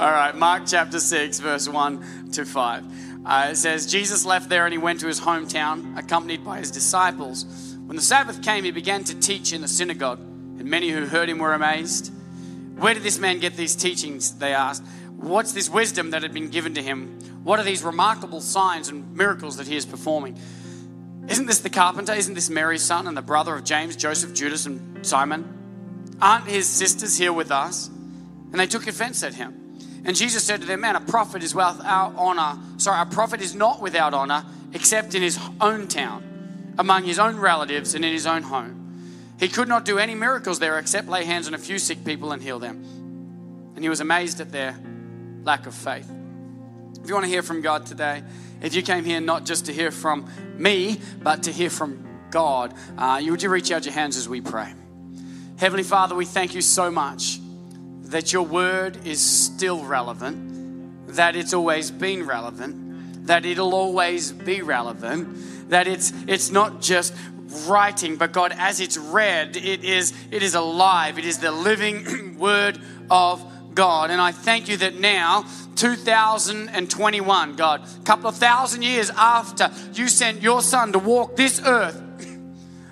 All right, Mark chapter 6, verse 1 to 5. Uh, it says, Jesus left there and he went to his hometown, accompanied by his disciples. When the Sabbath came, he began to teach in the synagogue, and many who heard him were amazed. Where did this man get these teachings? They asked. What's this wisdom that had been given to him? What are these remarkable signs and miracles that he is performing? Isn't this the carpenter? Isn't this Mary's son and the brother of James, Joseph, Judas, and Simon? Aren't his sisters here with us? And they took offense at him. And Jesus said to them, Man, a prophet is without honor. Sorry, a prophet is not without honor except in his own town, among his own relatives, and in his own home. He could not do any miracles there except lay hands on a few sick people and heal them. And he was amazed at their lack of faith. If you want to hear from God today, if you came here not just to hear from me, but to hear from God, uh, would you reach out your hands as we pray. Heavenly Father, we thank you so much that your word is still relevant, that it's always been relevant, that it'll always be relevant, that it's it's not just writing, but God, as it's read, it is it is alive. It is the living word of God. And I thank you that now 2021, God, a couple of thousand years after you sent your son to walk this earth,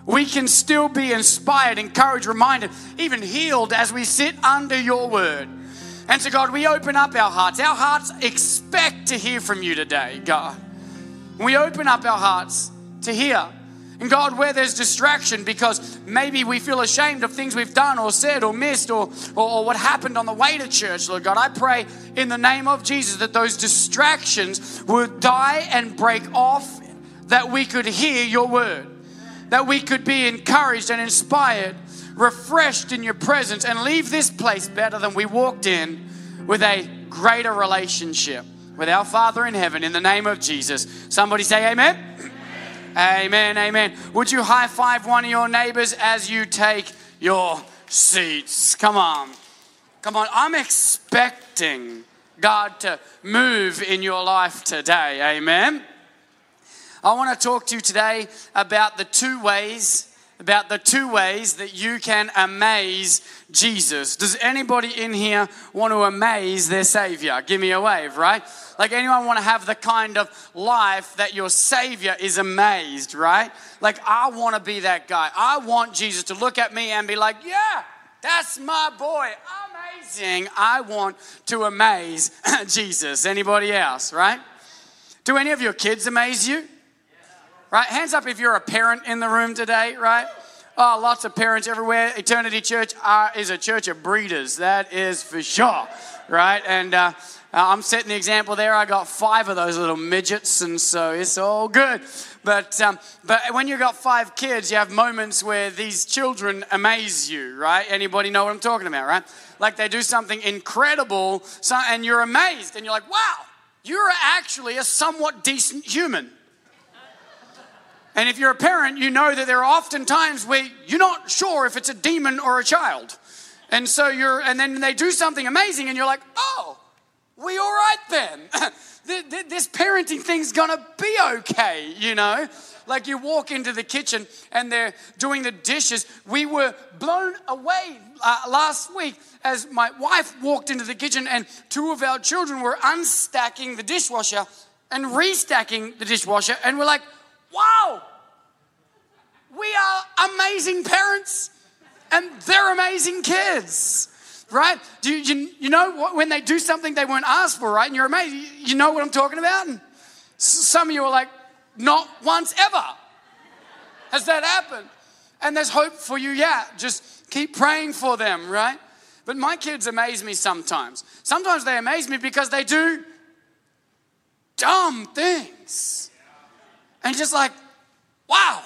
we can still be inspired, encouraged, reminded, even healed as we sit under your word. And so, God, we open up our hearts. Our hearts expect to hear from you today, God. We open up our hearts to hear. And God, where there's distraction because maybe we feel ashamed of things we've done or said or missed or, or, or, what happened on the way to church, Lord God, I pray in the name of Jesus that those distractions would die and break off, that we could hear your word that we could be encouraged and inspired, refreshed in your presence, and leave this place better than we walked in with a greater relationship with our Father in heaven in the name of Jesus. Somebody say, Amen. Amen, amen. Would you high five one of your neighbors as you take your seats? Come on. Come on. I'm expecting God to move in your life today. Amen. I want to talk to you today about the two ways about the two ways that you can amaze Jesus. Does anybody in here want to amaze their Savior? Give me a wave, right? Like anyone want to have the kind of life that your Savior is amazed, right? Like I want to be that guy. I want Jesus to look at me and be like, yeah, that's my boy. Amazing. I want to amaze Jesus. Anybody else, right? Do any of your kids amaze you? Right? Hands up if you're a parent in the room today, right? Oh, lots of parents everywhere. Eternity Church are, is a church of breeders, that is for sure, right? And uh, I'm setting the example there. I got five of those little midgets, and so it's all good. But um, but when you've got five kids, you have moments where these children amaze you, right? Anybody know what I'm talking about, right? Like they do something incredible, and you're amazed, and you're like, wow, you're actually a somewhat decent human and if you're a parent, you know that there are often times where you're not sure if it's a demon or a child. And so you're, and then they do something amazing, and you're like, oh, we all right then. this parenting thing's gonna be okay, you know? Like you walk into the kitchen and they're doing the dishes. We were blown away uh, last week as my wife walked into the kitchen and two of our children were unstacking the dishwasher and restacking the dishwasher, and we're like, wow, we are amazing parents and they're amazing kids. Right? Do you, you, you know when they do something they weren't asked for, right? And you're amazed. You, you know what I'm talking about? And some of you are like, not once ever has that happened. And there's hope for you, yeah. Just keep praying for them, right? But my kids amaze me sometimes. Sometimes they amaze me because they do dumb things. And just like, wow,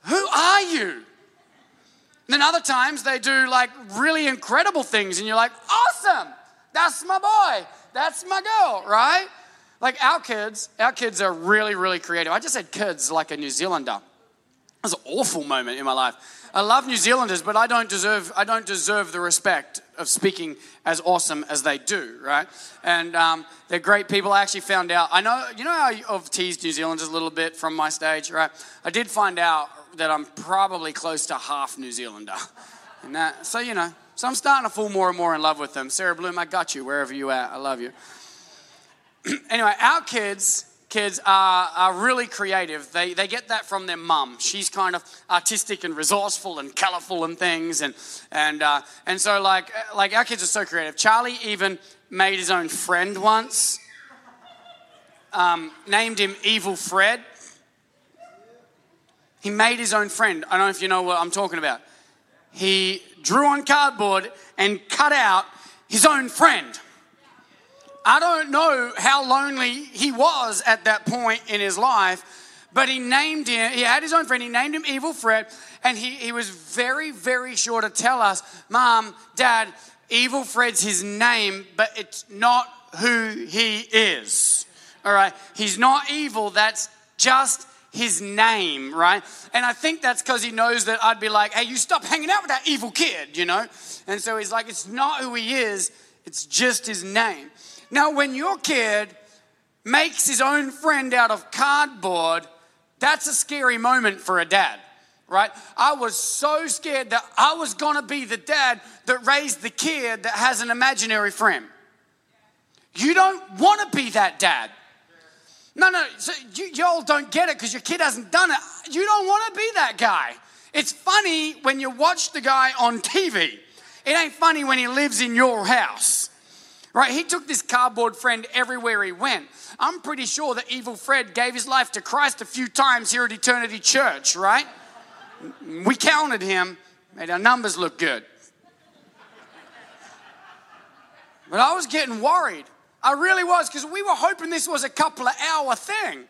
who are you? And then other times they do like really incredible things, and you're like, awesome, that's my boy, that's my girl, right? Like our kids, our kids are really, really creative. I just said kids like a New Zealander. It was an awful moment in my life. I love New Zealanders, but I don't deserve I don't deserve the respect of speaking as awesome as they do, right? And um, they're great people. I actually found out. I know you know how I've teased New Zealanders a little bit from my stage, right? I did find out that I'm probably close to half New Zealander, and that so you know So I'm starting to fall more and more in love with them. Sarah Bloom, I got you wherever you at. I love you. anyway, our kids kids are, are really creative. They, they get that from their mum. She's kind of artistic and resourceful and colorful and things. And, and, uh, and so, like, like, our kids are so creative. Charlie even made his own friend once, um, named him Evil Fred. He made his own friend. I don't know if you know what I'm talking about. He drew on cardboard and cut out his own friend. I don't know how lonely he was at that point in his life, but he named him, he had his own friend, he named him Evil Fred, and he, he was very, very sure to tell us, Mom, Dad, Evil Fred's his name, but it's not who he is. All right? He's not evil, that's just his name, right? And I think that's because he knows that I'd be like, hey, you stop hanging out with that evil kid, you know? And so he's like, it's not who he is, it's just his name. Now, when your kid makes his own friend out of cardboard, that's a scary moment for a dad, right? I was so scared that I was gonna be the dad that raised the kid that has an imaginary friend. You don't wanna be that dad. No, no, so you, y'all don't get it because your kid hasn't done it. You don't wanna be that guy. It's funny when you watch the guy on TV. It ain't funny when he lives in your house. Right? He took this cardboard friend everywhere he went. I'm pretty sure that evil Fred gave his life to Christ a few times here at Eternity Church, right? We counted him, made our numbers look good. But I was getting worried. I really was because we were hoping this was a couple of hour thing.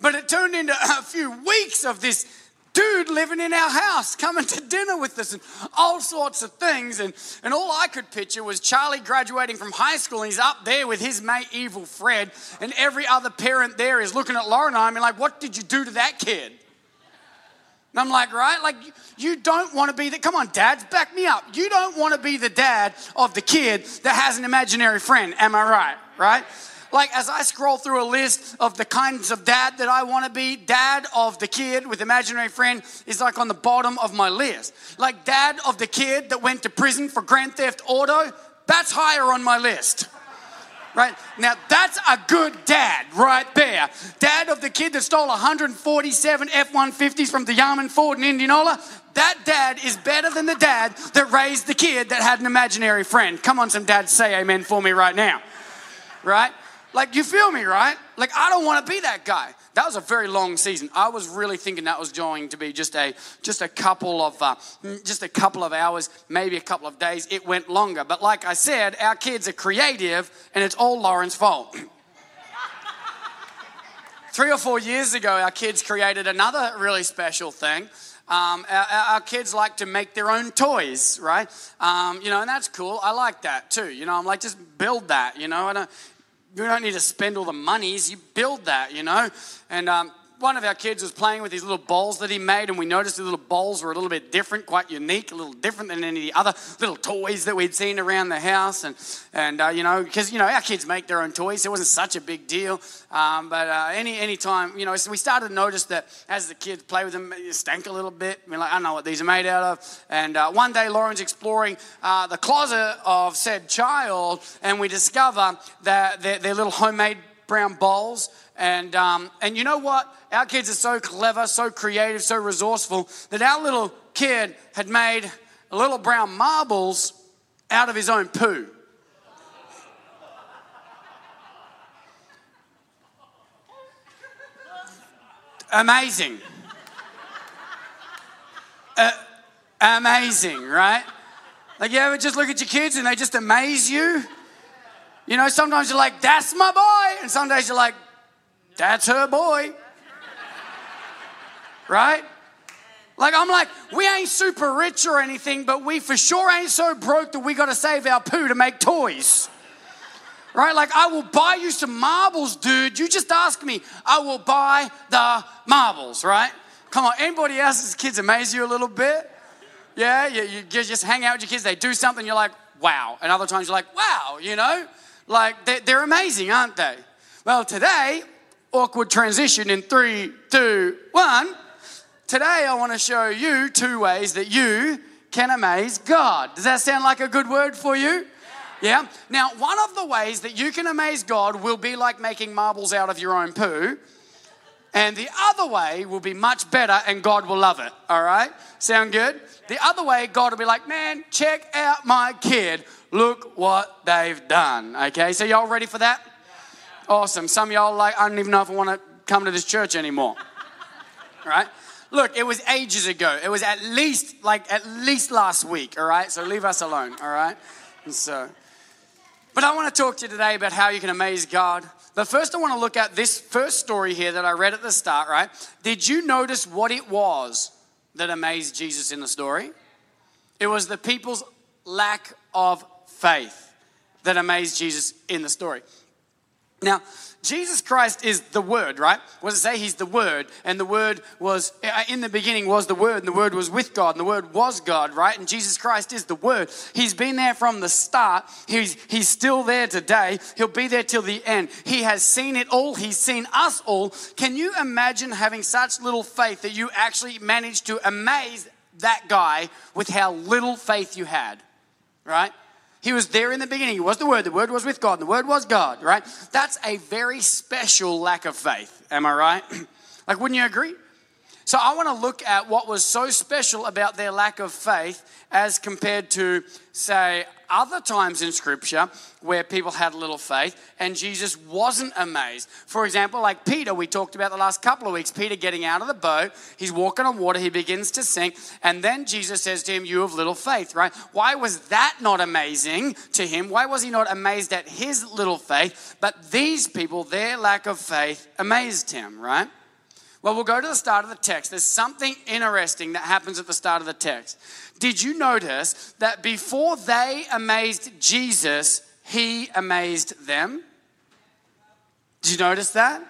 But it turned into a few weeks of this dude living in our house, coming to dinner with us, and all sorts of things. And, and all I could picture was Charlie graduating from high school, and he's up there with his mate, Evil Fred, and every other parent there is looking at Lauren and I and like, what did you do to that kid? And I'm like, right? Like, you don't want to be the, come on, dads, back me up. You don't want to be the dad of the kid that has an imaginary friend. Am I right? Right? Like as I scroll through a list of the kinds of dad that I want to be, dad of the kid with imaginary friend is like on the bottom of my list. Like dad of the kid that went to prison for grand theft auto, that's higher on my list. Right? Now that's a good dad right there. Dad of the kid that stole 147 F-150s from the Yarman Ford in Indianola, that dad is better than the dad that raised the kid that had an imaginary friend. Come on, some dads, say amen for me right now. Right? Like, you feel me, right? Like, I don't want to be that guy. That was a very long season. I was really thinking that was going to be just a just a couple of uh, just a couple of hours, maybe a couple of days. It went longer, but like I said, our kids are creative, and it's all Lauren's fault. Three or four years ago, our kids created another really special thing. Um, our, our, kids like to make their own toys, right? Um, you know, and that's cool. I like that too. You know, I'm like, just build that. You know, don't, you don't need to spend all the monies. You build that, you know. And um, one of our kids was playing with these little bowls that he made, and we noticed the little bowls were a little bit different, quite unique, a little different than any of the other little toys that we'd seen around the house. And, and uh, you know, because, you know, our kids make their own toys, it wasn't such a big deal. Um, but uh, any any time, you know, so we started to notice that as the kids play with them, it stank a little bit. Mean, like, I don't know what these are made out of. And uh, one day, Lauren's exploring uh, the closet of said child, and we discover that they're, they're little homemade brown bowls. And, um, and you know what? Our kids are so clever, so creative, so resourceful that our little kid had made little brown marbles out of his own poo. Amazing. Uh, amazing, right? Like, you ever just look at your kids and they just amaze you? You know, sometimes you're like, that's my boy. And some days you're like, that's her boy right? Like, I'm like, we ain't super rich or anything, but we for sure ain't so broke that we got to save our poo to make toys. Right? Like, I will buy you some marbles, dude. You just ask me. I will buy the marbles, right? Come on, anybody else's kids amaze you a little bit? Yeah, you, you just hang out with your kids, they do something, you're like, wow. And other times you're like, wow, you know? Like, they're, amazing, aren't they? Well, today, awkward transition in three, two, one. Today, I want to show you two ways that you can amaze God. Does that sound like a good word for you? Yeah? Now, one of the ways that you can amaze God will be like making marbles out of your own poo. And the other way will be much better and God will love it. All right? Sound good? The other way, God will be like, man, check out my kid. Look what they've done. Okay? So, y'all ready for that? Awesome. Some y'all like, I don't even know if I want to come to this church anymore. right? Look, it was ages ago. It was at least like at least last week, all right? So leave us alone, all right? And so but I want to talk to you today about how you can amaze God. But first, I want to look at this first story here that I read at the start, right? Did you notice what it was that amazed Jesus in the story? It was the people's lack of faith that amazed Jesus in the story. Now, Jesus Christ is the Word, right? What does it say? He's the Word. And the Word was, uh, in the beginning was the Word, and the Word was with God, and the Word was God, right? And Jesus Christ is the Word. He's been there from the start. He's, he's still there today. He'll be there till the end. He has seen it all. He's seen us all. Can you imagine having such little faith that you actually managed to amaze that guy with how little faith you had, right? He was there in the beginning. He was the Word. The Word was with God. The Word was God, right? That's a very special lack of faith. Am I right? like, wouldn't you agree? So, I want to look at what was so special about their lack of faith as compared to, say, other times in Scripture where people had little faith and Jesus wasn't amazed. For example, like Peter, we talked about the last couple of weeks. Peter getting out of the boat, he's walking on water, he begins to sink, and then Jesus says to him, You have little faith, right? Why was that not amazing to him? Why was he not amazed at his little faith? But these people, their lack of faith amazed him, right? Well, we'll go to the start of the text. There's something interesting that happens at the start of the text. Did you notice that before they amazed Jesus, he amazed them? Did you notice that?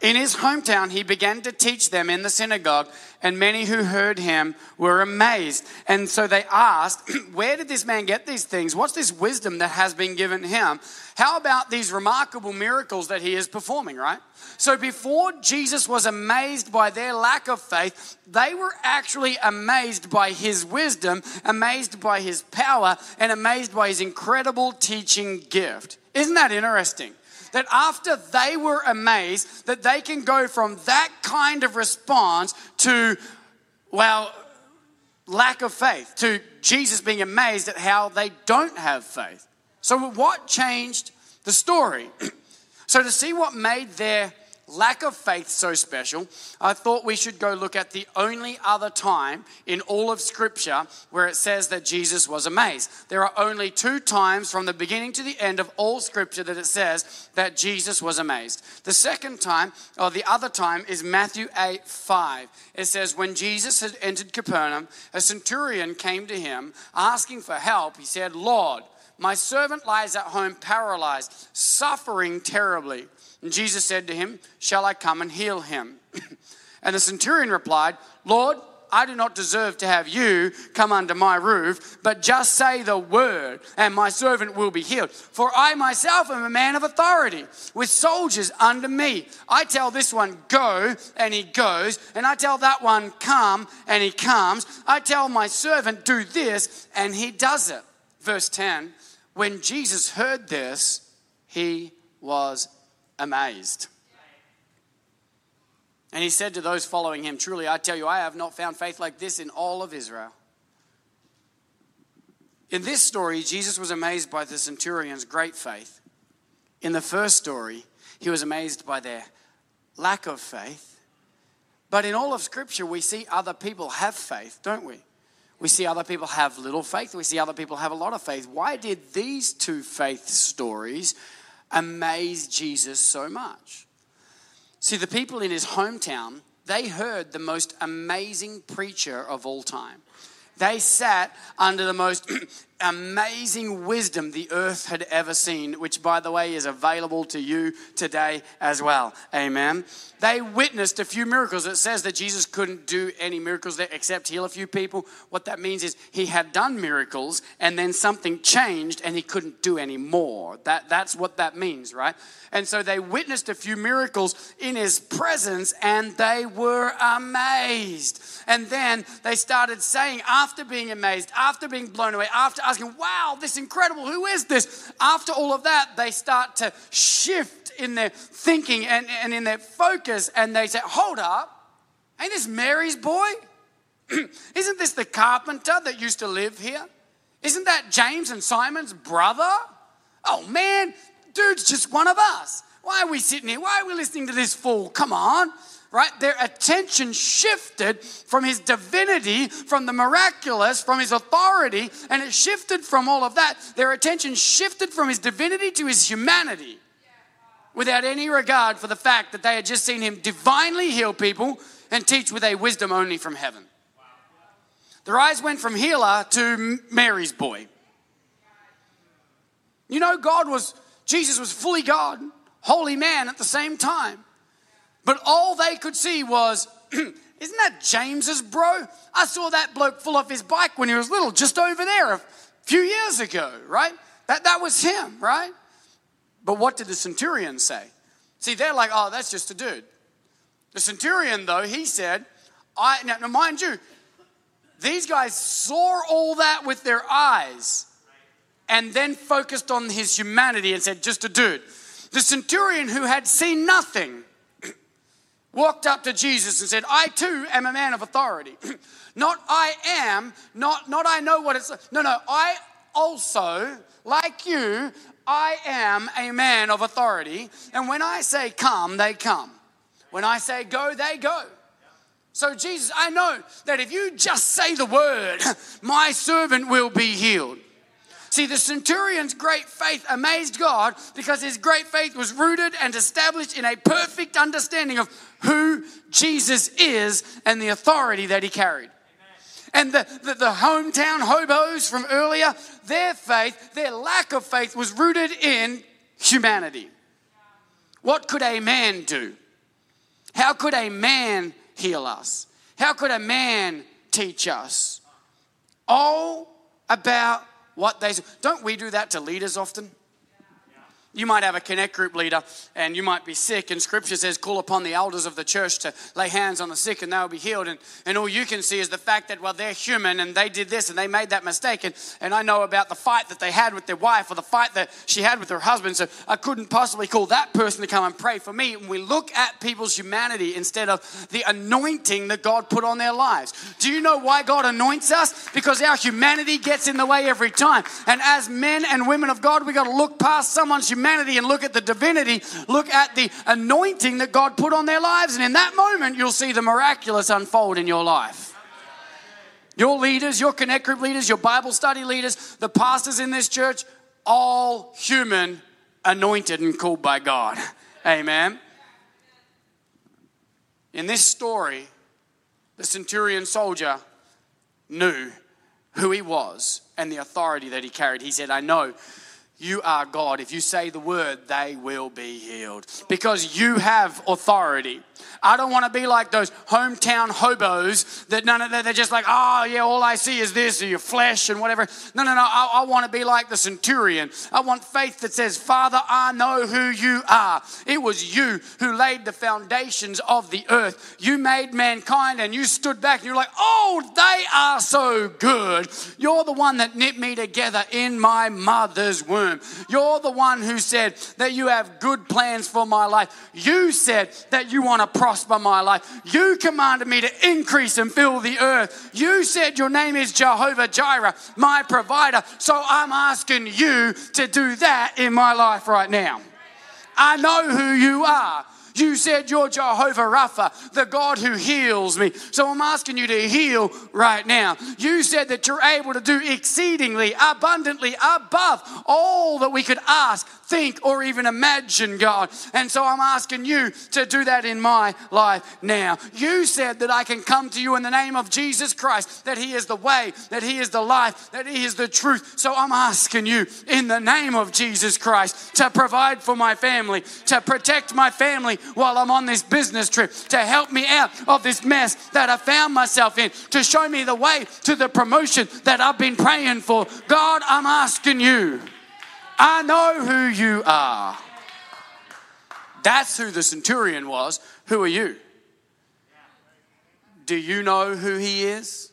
In his hometown, he began to teach them in the synagogue, and many who heard him were amazed. And so they asked, Where did this man get these things? What's this wisdom that has been given him? How about these remarkable miracles that he is performing, right? So before Jesus was amazed by their lack of faith, they were actually amazed by his wisdom, amazed by his power, and amazed by his incredible teaching gift. Isn't that interesting? That after they were amazed, that they can go from that kind of response to, well, lack of faith, to Jesus being amazed at how they don't have faith. So, what changed the story? so, to see what made their lack of faith so special, I thought we should go look at the only other time in all of Scripture where it says that Jesus was amazed. There are only two times from the beginning to the end of all Scripture that it says that Jesus was amazed. The second time, or the other time, is Matthew 8 5. It says, When Jesus had entered Capernaum, a centurion came to him asking for help. He said, Lord, my servant lies at home paralyzed, suffering terribly. And Jesus said to him, Shall I come and heal him? and the centurion replied, Lord, I do not deserve to have you come under my roof, but just say the word, and my servant will be healed. For I myself am a man of authority, with soldiers under me. I tell this one, go, and he goes, and I tell that one, come, and he comes. I tell my servant, do this, and he does it. Verse 10 When Jesus heard this, he was amazed. And he said to those following him, Truly, I tell you, I have not found faith like this in all of Israel. In this story, Jesus was amazed by the centurion's great faith. In the first story, he was amazed by their lack of faith. But in all of Scripture, we see other people have faith, don't we? We see other people have little faith. We see other people have a lot of faith. Why did these two faith stories amazed Jesus so much. See, the people in his hometown, they heard the most amazing preacher of all time. They sat under the most amazing wisdom the earth had ever seen, which, by the way, is available to you today as well. Amen. They witnessed a few miracles. It says that Jesus couldn't do any miracles there except heal a few people. What that means is he had done miracles and then something changed and he couldn't do any more. That, that's what that means, right? And so they witnessed a few miracles in his presence and they were amazed. And then they started saying, after being amazed, after being blown away, after asking, wow, this incredible, who is this? After all of that, they start to shift in their thinking and, and in their focus and they say, hold up, ain't this Mary's boy? Isn't this the carpenter that used to live here? Isn't that James and Simon's brother? Oh man, dude's just one of us. Why are we sitting here? Why are we listening to this fool? Come on. Right? Their attention shifted from his divinity, from the miraculous, from his authority, and it shifted from all of that. Their attention shifted from his divinity to his humanity without any regard for the fact that they had just seen him divinely heal people and teach with a wisdom only from heaven. Their eyes went from healer to Mary's boy. You know, God was Jesus was fully God, holy man at the same time. But all they could see was, isn't that James's bro? I saw that bloke fall off his bike when he was little, just over there a few years ago, right? That, that was him, right? But what did the centurion say? See, they're like, oh, that's just a dude. The centurion, though, he said, I, now, now mind you, these guys saw all that with their eyes and then focused on his humanity and said, just a dude. The centurion who had seen nothing walked up to Jesus and said, I too am a man of authority. not I am, not, not I know what it's, no, no, I also, like you, I am a man of authority. And when I say come, they come. When I say go, they go. So, Jesus, I know that if you just say the word, my servant will be healed. See, the centurion's great faith amazed God because his great faith was rooted and established in a perfect understanding of who Jesus is and the authority that he carried. And the, the, the, hometown hobos from earlier, their faith, their lack of faith was rooted in humanity. What could a man do? How could a man heal us? How could a man teach us? All about what they don't we do that to leaders often you might have a connect group leader and you might be sick, and scripture says, Call upon the elders of the church to lay hands on the sick and they'll be healed. And, and all you can see is the fact that, well, they're human and they did this and they made that mistake. And, and I know about the fight that they had with their wife or the fight that she had with her husband. So I couldn't possibly call that person to come and pray for me. And we look at people's humanity instead of the anointing that God put on their lives. Do you know why God anoints us? Because our humanity gets in the way every time. And as men and women of God, we got to look past someone's humanity humanity and look at the divinity, look at the anointing that God put on their lives. And in that moment, you'll see the miraculous unfold in your life. Your leaders, your connect group leaders, your Bible study leaders, the pastors in this church, all human, anointed, and called by God. Amen. In this story, the centurion soldier knew who he was and the authority that he carried. He said, I know you are God. If you say the word, they will be healed because you have authority. I don't want to be like those hometown hobos that none of that, they're just like, oh, yeah, all I see is this or your flesh and whatever. No, no, no. I, I want to be like the centurion. I want faith that says, Father, I know who you are. It was you who laid the foundations of the earth. You made mankind and you stood back and you're like, oh, they are so good. You're the one that knit me together in my mother's womb. You're the one who said that you have good plans for my life. You said that you want to prosper my life. You commanded me to increase and fill the earth. You said your name is Jehovah Jireh, my provider. So I'm asking you to do that in my life right now. I know who you are. You said you're Jehovah Rapha, the God who heals me. So I'm asking you to heal right now. You said that you're able to do exceedingly, abundantly, above all that we could ask, think, or even imagine, God. And so I'm asking you to do that in my life now. You said that I can come to you in the name of Jesus Christ, that He is the way, that He is the life, that He is the truth. So I'm asking you in the name of Jesus Christ to provide for my family, to protect my family while I'm on this business trip, to help me out of this mess that I found myself in, to show me the way to the promotion that I've been praying for. God, I'm asking you. I know who you are. That's who the centurion was. Who are you? Do you know who he is?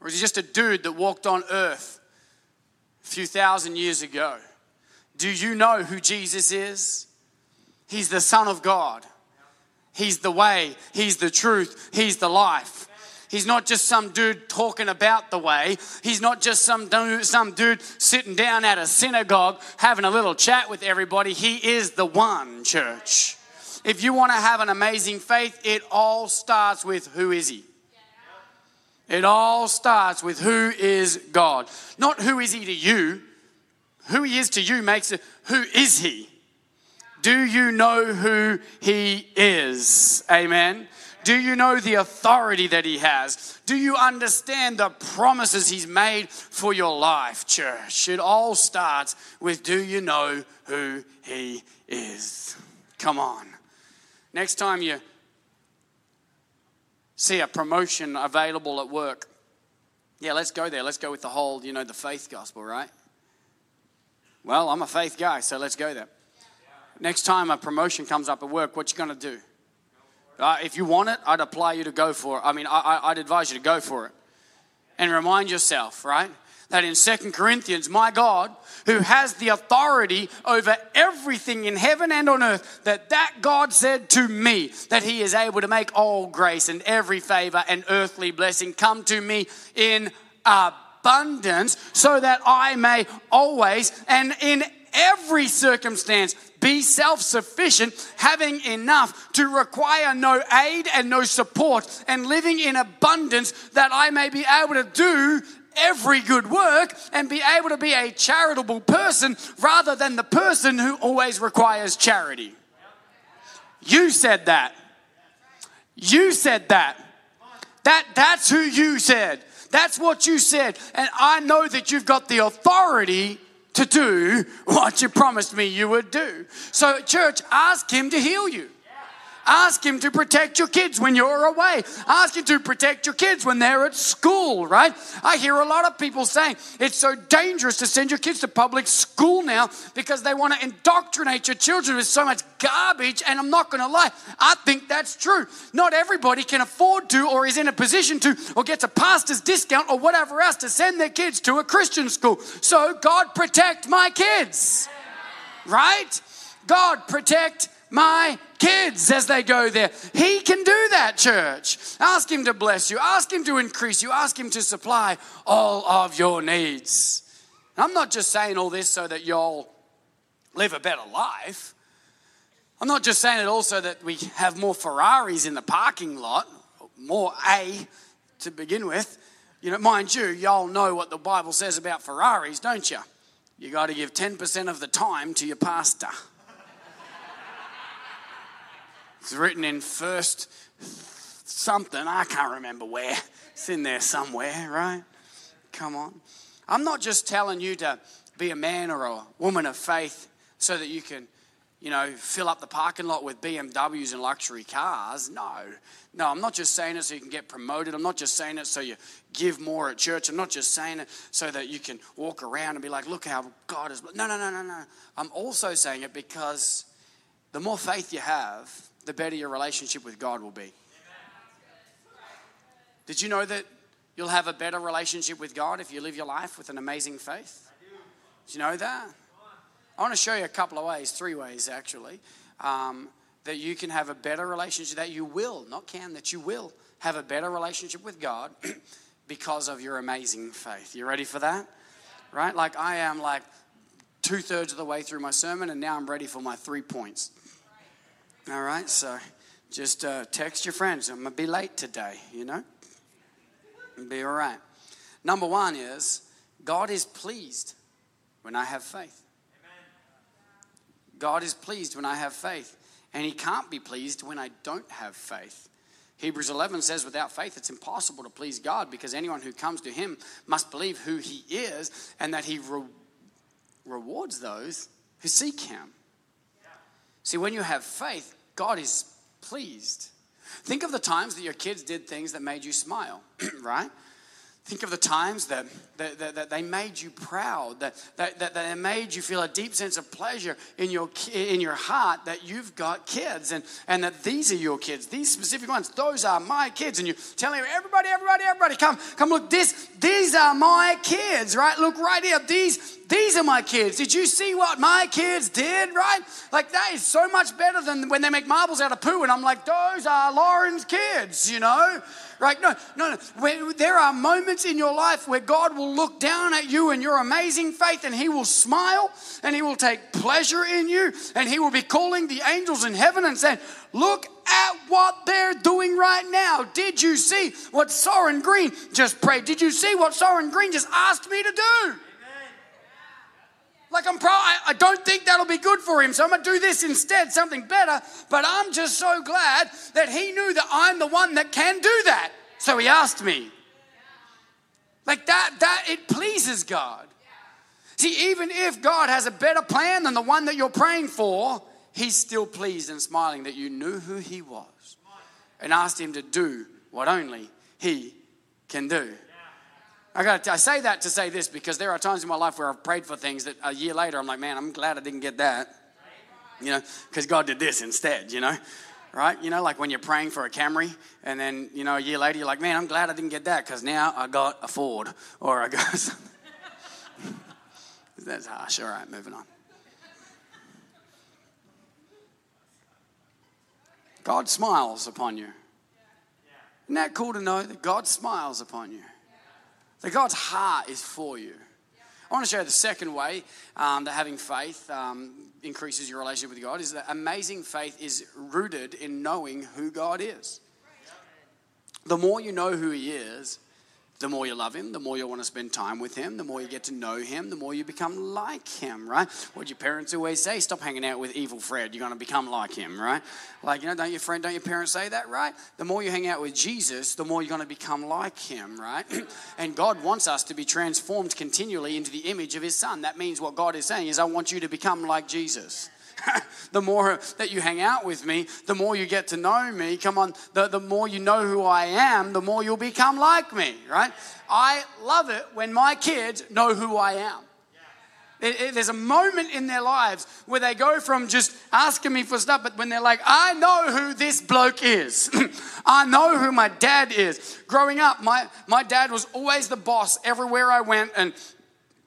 Or is he just a dude that walked on earth a few thousand years ago? Do you know who Jesus is? He's the Son of God. He's the way, He's the truth, He's the life. He's not just some dude talking about the way. He's not just some dude, some dude sitting down at a synagogue having a little chat with everybody. He is the one, church. If you want to have an amazing faith, it all starts with who is he? It all starts with who is God. Not who is he to you. Who he is to you makes it who is he? Do you know who he is? Amen. Do you know the authority that He has? Do you understand the promises He's made for your life, church? It all starts with do you know who He is? Come on. Next time you see a promotion available at work, yeah, let's go there. Let's go with the whole, you know, the faith gospel, right? Well, I'm a faith guy, so let's go there. Next time a promotion comes up at work, what you going to do? Uh, if you want it, I'd apply you to go for it. I mean, I, I'd advise you to go for it. And remind yourself, right? That in Second Corinthians, my God, who has the authority over everything in heaven and on earth, that that God said to me that he is able to make all grace and every favor and earthly blessing come to me in abundance so that I may always and in every circumstance be self sufficient, having enough to require no aid and no support, and living in abundance that I may be able to do every good work and be able to be a charitable person rather than the person who always requires charity. You said that. You said that. That that's who you said. That's what you said. And I know that you've got the authority to do what you promised me you would do. So, church, ask Him to heal you. Ask Him to protect your kids when you're away. Ask Him to protect your kids when they're at school, right? I hear a lot of people saying it's so dangerous to send your kids to public school now because they want to indoctrinate your children with so much garbage. And I'm not going to lie, I think that's true. Not everybody can afford to, or is in a position to, or gets a pastor's discount or whatever else to send their kids to a Christian school. So, God, protect my kids, right? God, protect my kids as they go there. He can do that, church. Ask Him to bless you, ask Him to increase you, ask Him to supply all of your needs. I'm not just saying all this so that y'all live a better life. I'm not just saying it also that we have more Ferraris in the parking lot, more A to begin with. You know, mind you, y'all know what the Bible says about Ferraris, don't you? You got to give 10% of the time to your pastor. It's written in first something, I can't remember where. It's in there somewhere, right? Come on. I'm not just telling you to be a man or a woman of faith so that you can, you know, fill up the parking lot with BMWs and luxury cars. No. No, I'm not just saying it so you can get promoted. I'm not just saying it so you give more at church. I'm not just saying it so that you can walk around and be like, look how God is. No, no, no, no, no. I'm also saying it because the more faith you have, the better your relationship with God will be. Did you know that you'll have a better relationship with God if you live your life with an amazing faith? Did you know that? I want to show you a couple of ways, three ways actually, um, that you can have a better relationship, that you will, not can, that you will have a better relationship with God because of your amazing faith. You ready for that? Right? Like I am like two thirds of the way through my sermon, and now I'm ready for my three points. All right, so just uh, text your friends. I'm going to be late today, you know? It'll be all right. Number one is God is pleased when I have faith. God is pleased when I have faith, and He can't be pleased when I don't have faith. Hebrews 11 says, without faith, it's impossible to please God because anyone who comes to Him must believe who He is and that He re- rewards those who seek Him. See, when you have faith, God is pleased. Think of the times that your kids did things that made you smile, right? Think of the times that, that, that, that, they made you proud, that, that, that they made you feel a deep sense of pleasure in your, in your heart that you've got kids and, and that these are your kids, these specific ones, those are my kids. And you're telling everybody, everybody, everybody, come, come look, this, these are my kids, right? Look right here, these, these are my kids. Did you see what my kids did, right? Like that is so much better than when they make marbles out of poo and I'm like, those are Lauren's kids, you know? Right? No, no, no. There are moments in your life where God will look down at you and your amazing faith and He will smile and He will take pleasure in you and He will be calling the angels in heaven and saying, Look at what they're doing right now. Did you see what Soren Green just prayed? Did you see what Soren Green just asked me to do? Like I'm pro I don't think that'll be good for him, so I'm gonna do this instead, something better. But I'm just so glad that he knew that I'm the one that can do that. So he asked me. Like that, that it pleases God. See, even if God has a better plan than the one that you're praying for, he's still pleased and smiling that you knew who he was and asked him to do what only he can do. I got. I say that to say this because there are times in my life where I've prayed for things that a year later I'm like, man, I'm glad I didn't get that. You know, because God did this instead. You know, right? You know, like when you're praying for a Camry, and then you know a year later you're like, man, I'm glad I didn't get that because now I got a Ford or I got. Something. That's harsh. All right, moving on. God smiles upon you. Isn't that cool to know that God smiles upon you? That God's heart is for you. I want to show you the second way um, that having faith um, increases your relationship with God is that amazing faith is rooted in knowing who God is. The more you know who He is, the more you love him, the more you want to spend time with him, the more you get to know him, the more you become like him, right? What your parents always say, stop hanging out with evil Fred, you're going to become like him, right? Like, you know, don't your friend, don't your parents say that, right? The more you hang out with Jesus, the more you're going to become like him, right? and God wants us to be transformed continually into the image of his son. That means what God is saying is, I want you to become like Jesus. the more that you hang out with me, the more you get to know me. Come on, the, the more you know who I am, the more you'll become like me, right? I love it when my kids know who I am. It, it, there's a moment in their lives where they go from just asking me for stuff, but when they're like, I know who this bloke is. I know who my dad is. Growing up, my, my dad was always the boss everywhere I went, and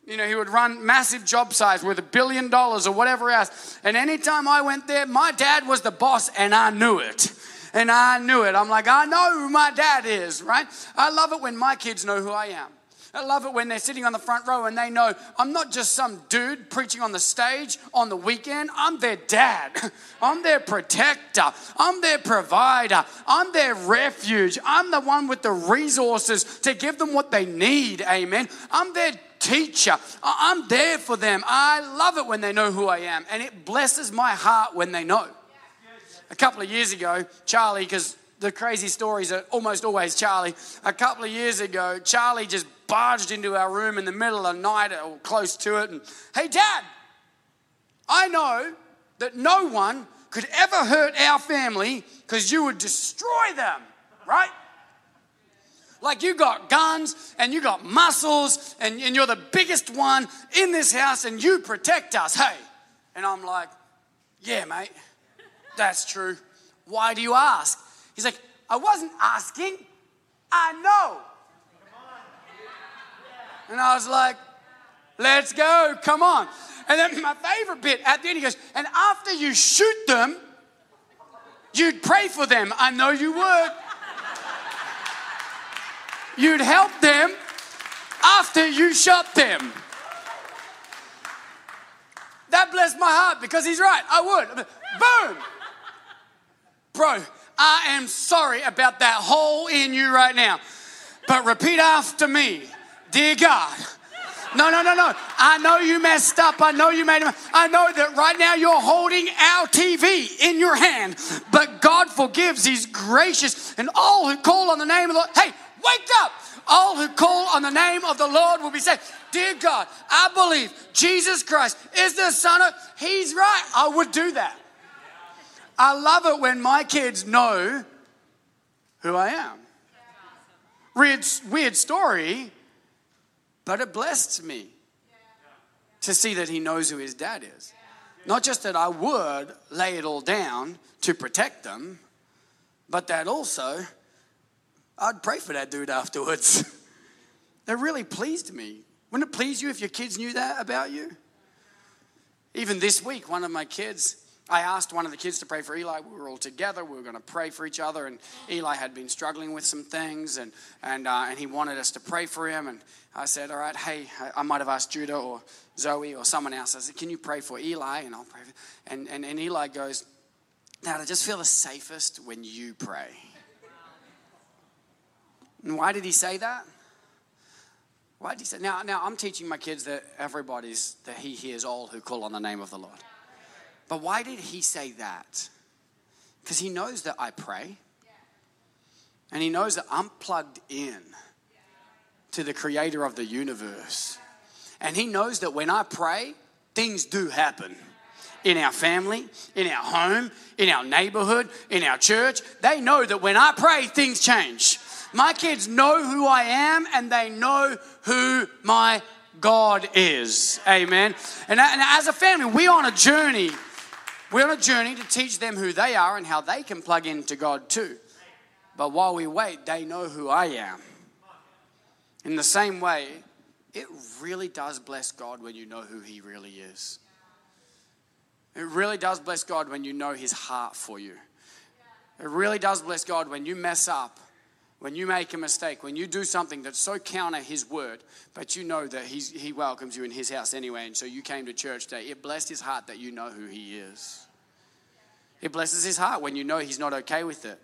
you know, he would run massive job sites worth a billion dollars or whatever else. And anytime I went there, my dad was the boss and I knew it. And I knew it. I'm like, I know who my dad is, right? I love it when my kids know who I am. I love it when they're sitting on the front row and they know I'm not just some dude preaching on the stage on the weekend. I'm their dad. I'm their protector. I'm their provider. I'm their refuge. I'm the one with the resources to give them what they need. Amen. I'm their teacher. I'm there for them. I love it when they know who I am, and it blesses my heart when they know. A couple of years ago, Charlie, because the crazy stories are almost always Charlie. A couple of years ago, Charlie just barged into our room in the middle of the night or close to it, and hey, Dad, I know that no one could ever hurt our family because you would destroy them, right? Like you got guns and you got muscles and, and you're the biggest one in this house and you protect us. Hey. And I'm like, yeah, mate, that's true. Why do you ask? He's like, I wasn't asking, I know. And I was like, let's go, come on. And then my favorite bit at the end, he goes, and after you shoot them, you'd pray for them. I know you would you'd help them after you shot them. That blessed my heart because he's right. I would. Boom. Bro, I am sorry about that hole in you right now. But repeat after me Dear God, no, no, no, no. I know you messed up. I know you made a I know that right now you're holding our TV in your hand. But God forgives. He's gracious. And all who call on the name of the hey, wake up. All who call on the name of the Lord will be saved. Dear God, I believe Jesus Christ is the Son of, He's right. I would do that. I love it when my kids know who I am. Weird, weird story, but it blessed me to see that he knows who his dad is. Not just that I would lay it all down to protect them, but that also I'd pray for that dude afterwards. that really pleased me. Wouldn't it please you if your kids knew that about you? Even this week, one of my kids, I asked one of the kids to pray for Eli. We were all together. We were going to pray for each other. And Eli had been struggling with some things, and, and, uh, and he wanted us to pray for him. And I said, All right, hey, I might have asked Judah or Zoe or someone else. I said, Can you pray for Eli? And I'll pray for and, and, and Eli goes, Dad, I just feel the safest when you pray. And why did he say that? Why did he say now now I'm teaching my kids that everybody's that he hears all who call on the name of the Lord. But why did he say that? Because he knows that I pray. And he knows that I'm plugged in to the creator of the universe. And he knows that when I pray, things do happen in our family, in our home, in our neighborhood, in our church. They know that when I pray, things change. My kids know who I am and they know who my God is. Amen. And, as a family, we're on a journey we're on a journey to teach them who they are and how they can plug into God too. But while we wait, they know who I am. In the same way, it really does bless God when you know who He really is. It really does bless God when you know His heart for you. It really does bless God when you mess up, when you make a mistake, when you do something that's so counter His word, but you know that he's, He welcomes you in His house anyway, and so you came to church today. It blessed His heart that you know who He is. It blesses His heart when you know He's not okay with it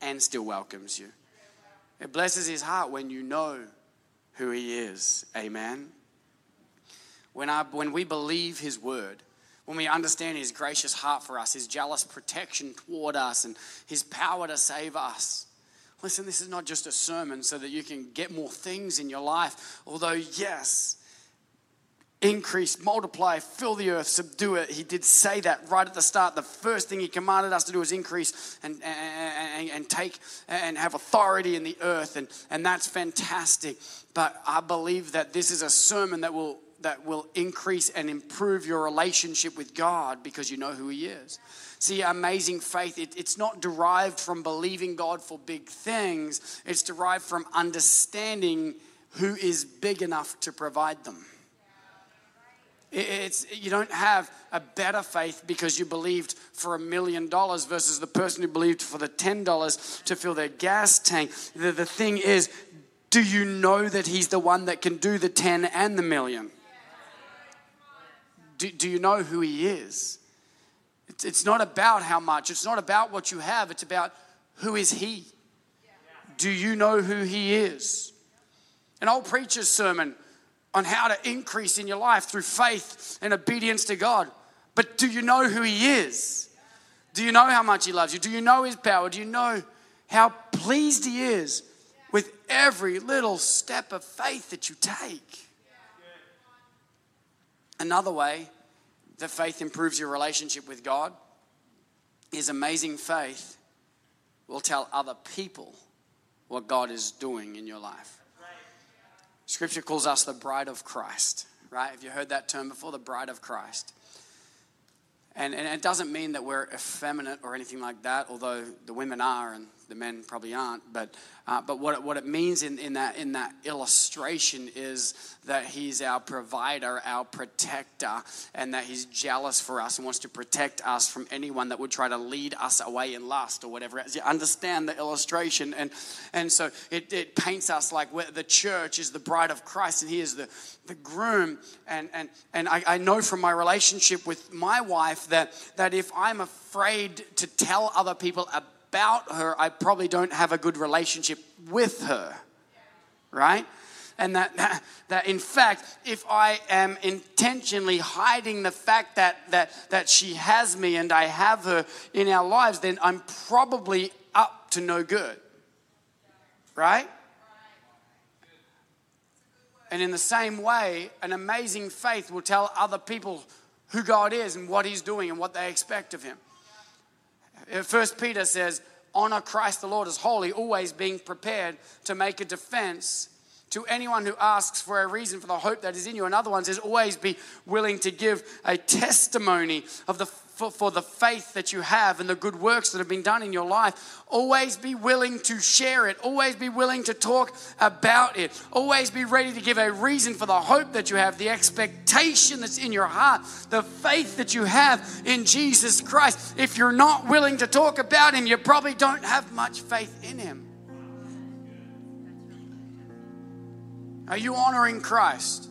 and still welcomes you. It blesses His heart when you know who He is. Amen. When, I, when we believe His word, when we understand His gracious heart for us, His jealous protection toward us, and His power to save us. Listen, this is not just a sermon so that you can get more things in your life, although, yes, increase, multiply, fill the earth, subdue it. He did say that right at the start. The first thing he commanded us to do is increase and, and, and take and have authority in the earth, and, and that's fantastic. But I believe that this is a sermon that will that will increase and improve your relationship with God because you know who He is. See, amazing faith, it, it's not derived from believing God for big things, it's derived from understanding who is big enough to provide them. It's, you don't have a better faith because you believed for a million dollars versus the person who believed for the $10 to fill their gas tank. The, the thing is, do you know that He's the one that can do the 10 and the million? Do, do you know who He is? It's, it's not about how much, it's not about what you have, it's about who is He. Do you know who He is? An old preacher's sermon on how to increase in your life through faith and obedience to God. But do you know who He is? Do you know how much He loves you? Do you know His power? Do you know how pleased He is with every little step of faith that you take? Another way that faith improves your relationship with God is amazing faith will tell other people what God is doing in your life. Scripture calls us the bride of Christ, right? Have you heard that term before? The bride of Christ. And, and it doesn't mean that we're effeminate or anything like that, although the women are, and the men probably aren't, but uh, but what it, what it means in, in that in that illustration is that he's our provider, our protector, and that he's jealous for us and wants to protect us from anyone that would try to lead us away in lust or whatever. You understand the illustration, and and so it, it paints us like the church is the bride of Christ, and he is the the groom. And and and I, I know from my relationship with my wife that that if I'm afraid to tell other people about about her, I probably don't have a good relationship with her. Right? And that, that, that, in fact, if I am intentionally hiding the fact that, that, that she has me and I have her in our lives, then I'm probably up to no good. Right? And in the same way, an amazing faith will tell other people who God is and what He's doing and what they expect of Him. Uh, First Peter says, honor Christ the Lord as holy, always being prepared to make a defense to anyone who asks for a reason for the hope that is in you. Another one says, always be willing to give a testimony of the for, for the faith that you have and the good works that have been done in your life. Always be willing to share it. Always be willing to talk about it. Always be ready to give a reason for the hope that you have, the expectation that's in your heart, the faith that you have in Jesus Christ. If you're not willing to talk about Him, you probably don't have much faith in Him. Are you honoring Christ?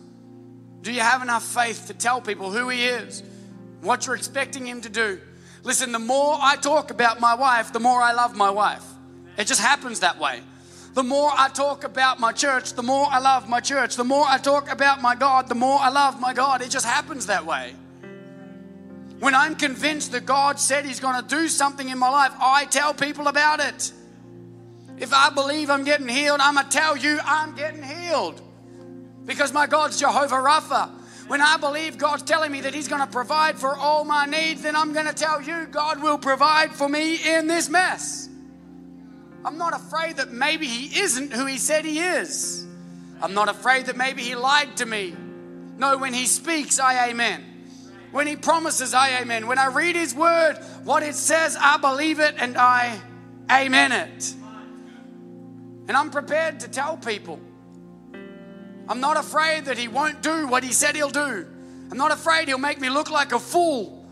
Do you have enough faith to tell people who He is? what you're expecting Him to do. Listen, the more I talk about my wife, the more I love my wife. It just happens that way. The more I talk about my church, the more I love my church. The more I talk about my God, the more I love my God. It just happens that way. When I'm convinced that God said He's going to do something in my life, I tell people about it. If I believe I'm getting healed, I'm going to tell you I'm getting healed because my God's Jehovah Rapha. When I believe God's telling me that He's going to provide for all my needs, then I'm going to tell you God will provide for me in this mess. I'm not afraid that maybe He isn't who He said He is. I'm not afraid that maybe He lied to me. No, when He speaks, I amen. When He promises, I amen. When I read His word, what it says, I believe it and I amen it. And I'm prepared to tell people. I'm not afraid that he won't do what he said he'll do. I'm not afraid he'll make me look like a fool.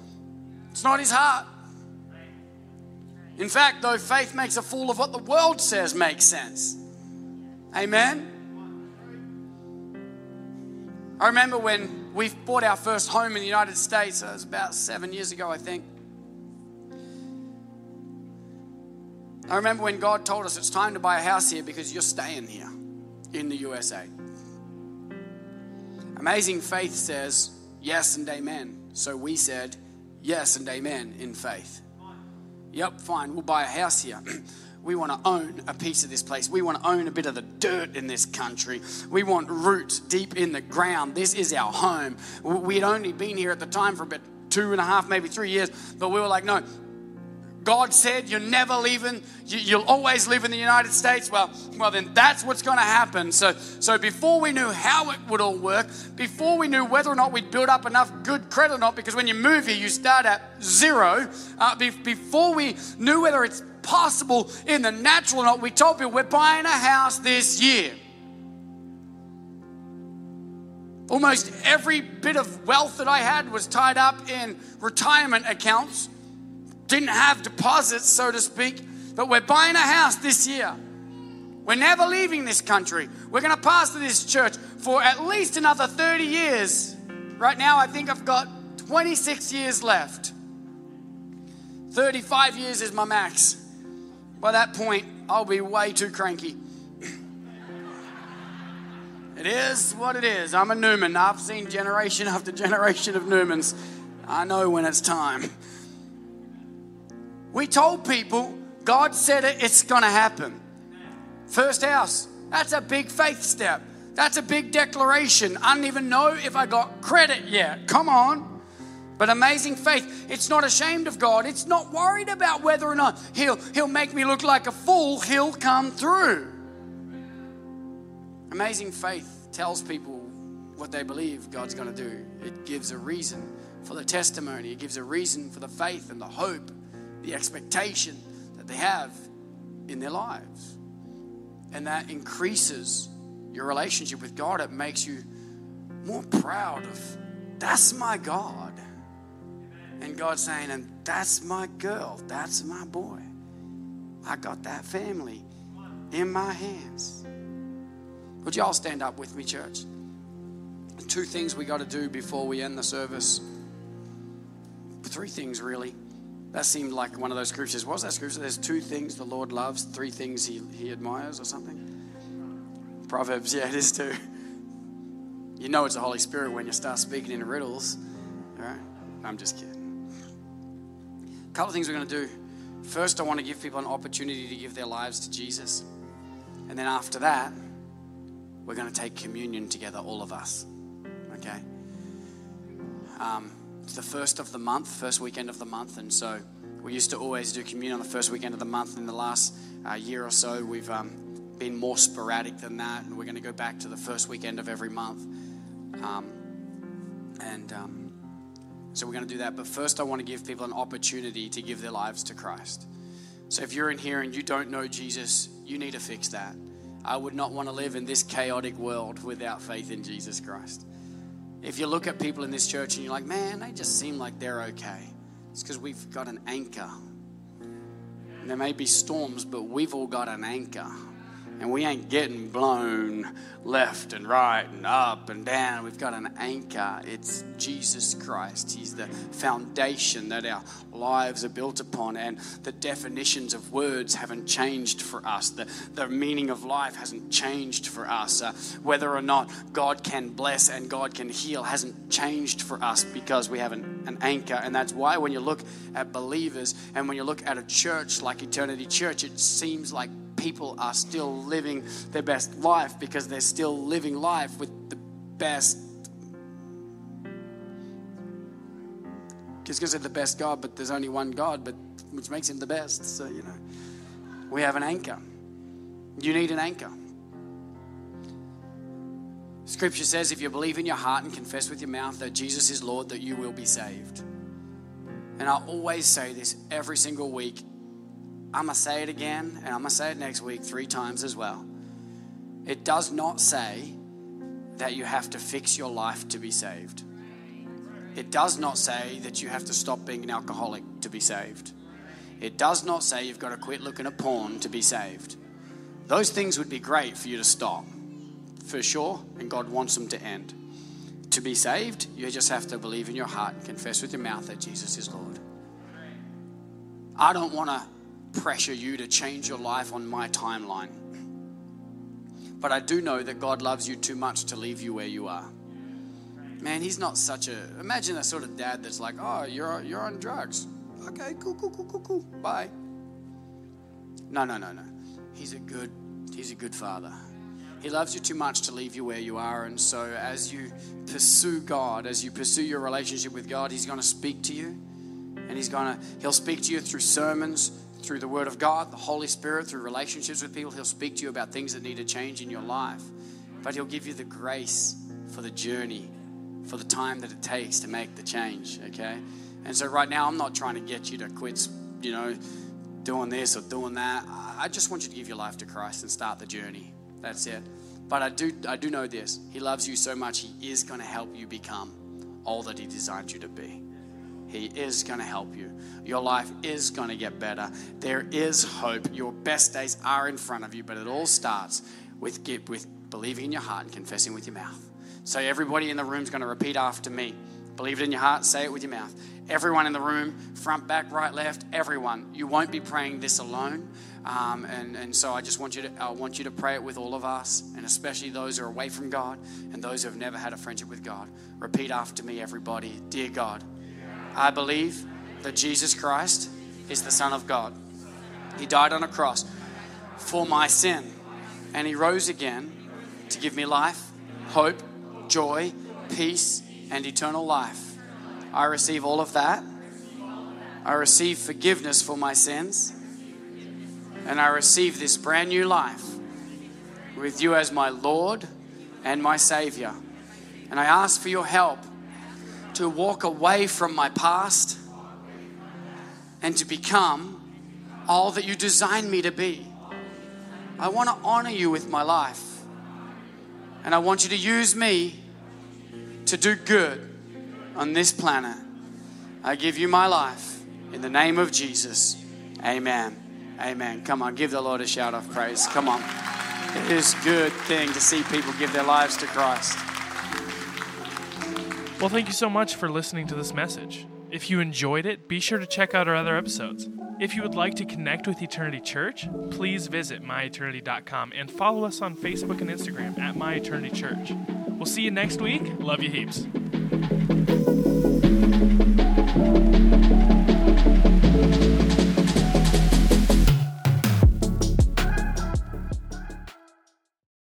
It's not his heart. In fact, though, faith makes a fool of what the world says makes sense. Amen. I remember when we bought our first home in the United States, it was about seven years ago, I think. I remember when God told us it's time to buy a house here because you're staying here in the USA. Amazing faith says yes and amen. So we said yes and amen in faith. Yep, fine, we'll buy a house here. We want to own a piece of this place. We want to own a bit of the dirt in this country. We want roots deep in the ground. This is our home. We had only been here at the time for about two and a half, maybe three years, but we were like, no, God said you're never leaving, you'll always live in the United States. Well, well, then that's what's going to happen. So, so before we knew how it would all work, before we knew whether or not we'd build up enough good credit or not, because when you move here, you start at zero. Uh, be, before we knew whether it's possible in the natural or not, we told people we're buying a house this year. Almost every bit of wealth that I had was tied up in retirement accounts didn't have deposits, so to speak, but we're buying a house this year. We're never leaving this country. We're going to pastor this church for at least another 30 years. Right now, I think I've got 26 years left. 35 years is my max. By that point, I'll be way too cranky. it is what it is. I'm a Newman. I've seen generation after generation of Newmans. I know when it's time. We told people, God said it, it's going to happen. First house, that's a big faith step. That's a big declaration. I don't even know if I got credit yet. Come on. But amazing faith, it's not ashamed of God. It's not worried about whether or not he'll, he'll make me look like a fool. He'll come through. Amazing faith tells people what they believe God's going to do. It gives a reason for the testimony, it gives a reason for the faith and the hope the expectation that they have in their lives. And that increases your relationship with God. It makes you more proud of that's my God. And God saying, and that's my girl, that's my boy. I got that family in my hands. Would you all stand up with me, church? Two things we got to do before we end the service. Three things, really. That seemed like one of those scriptures. What was that scripture? There's two things the Lord loves, three things he, he admires, or something. Proverbs, yeah, it is too. You know it's the Holy Spirit when you start speaking in riddles. All right? I'm just kidding. A couple of things we're going to do. First, I want to give people an opportunity to give their lives to Jesus. And then after that, we're going to take communion together, all of us. Okay? Um, the first of the month, first weekend of the month, and so we used to always do communion on the first weekend of the month. In the last uh, year or so, we've um, been more sporadic than that, and we're going to go back to the first weekend of every month. Um, and um, so we're going to do that. But first, I want to give people an opportunity to give their lives to Christ. So if you're in here and you don't know Jesus, you need to fix that. I would not want to live in this chaotic world without faith in Jesus Christ. If you look at people in this church and you're like, man, they just seem like they're okay, it's because we've got an anchor. And there may be storms, but we've all got an anchor and we ain't getting blown left and right and up and down. We've got an anchor. It's Jesus Christ. He's the foundation that our lives are built upon, and the definitions of words haven't changed for us. The, the meaning of life hasn't changed for us. Uh, whether or not God can bless and God can heal hasn't changed for us because we have an, an anchor. And that's why when you look at believers and when you look at a church like Eternity Church, it seems like people are still living their best life because they're still living life with the best. Going to say the best God, but there's only one God, but which makes him the best. So, you know, we have an anchor. You need an anchor. Scripture says if you believe in your heart and confess with your mouth that Jesus is Lord, that you will be saved. And I always say this every single week I'm going to say it again, and I'm going to say it next week three times as well. It does not say that you have to fix your life to be saved. It does not say that you have to stop being an alcoholic to be saved. It does not say you've got to quit looking at porn to be saved. Those things would be great for you to stop, for sure, and God wants them to end. To be saved, you just have to believe in your heart and confess with your mouth that Jesus is Lord. I don't want to pressure you to change your life on my timeline. But I do know that God loves you too much to leave you where you are. Man, he's not such a. Imagine a sort of dad that's like, oh, you're, you're on drugs. Okay, cool, cool, cool, cool, cool. Bye. No, no, no, no. He's a good, he's a good father. He loves you too much to leave you where you are. And so as you pursue God, as you pursue your relationship with God, he's going to speak to you. And he's going to, he'll speak to you through sermons, through the Word of God, the Holy Spirit, through relationships with people. He'll speak to you about things that need to change in your life. But He'll give you the grace for the journey, for the time that it takes to make the change, okay? And so right now, I'm not trying to get you to quit, you know, doing this or doing that. I just want you to give your life to Christ and start the journey. That's it. But I do, I do know this. He loves you so much, He is going to help you become all that He designed you to be. He is going to help you. Your life is going to get better. There is hope. Your best days are in front of you, but it all starts with, with believing in your heart and confessing with your mouth. So, everybody in the room is going to repeat after me. Believe it in your heart, say it with your mouth. Everyone in the room, front, back, right, left, everyone. You won't be praying this alone. Um, and, and so I just want you to I want you to pray it with all of us, and especially those who are away from God and those who have never had a friendship with God. Repeat after me, everybody. Dear God, I believe that Jesus Christ is the Son of God. He died on a cross for my sin, and He rose again to give me life, hope, joy, peace, and eternal life. I receive all of that. I receive forgiveness for my sins, and I receive this brand new life with you as my Lord and my Savior. And I ask for your help to walk away from my past and to become all that you designed me to be. I want to honor you with my life. And I want you to use me to do good on this planet. I give you my life in the name of Jesus. Amen. Amen. Come on, give the Lord a shout of praise. Come on. It is a good thing to see people give their lives to Christ. Well, thank you so much for listening to this message. If you enjoyed it, be sure to check out our other episodes. If you would like to connect with Eternity Church, please visit myeternity.com and follow us on Facebook and Instagram at My Eternity Church. We'll see you next week. Love you heaps.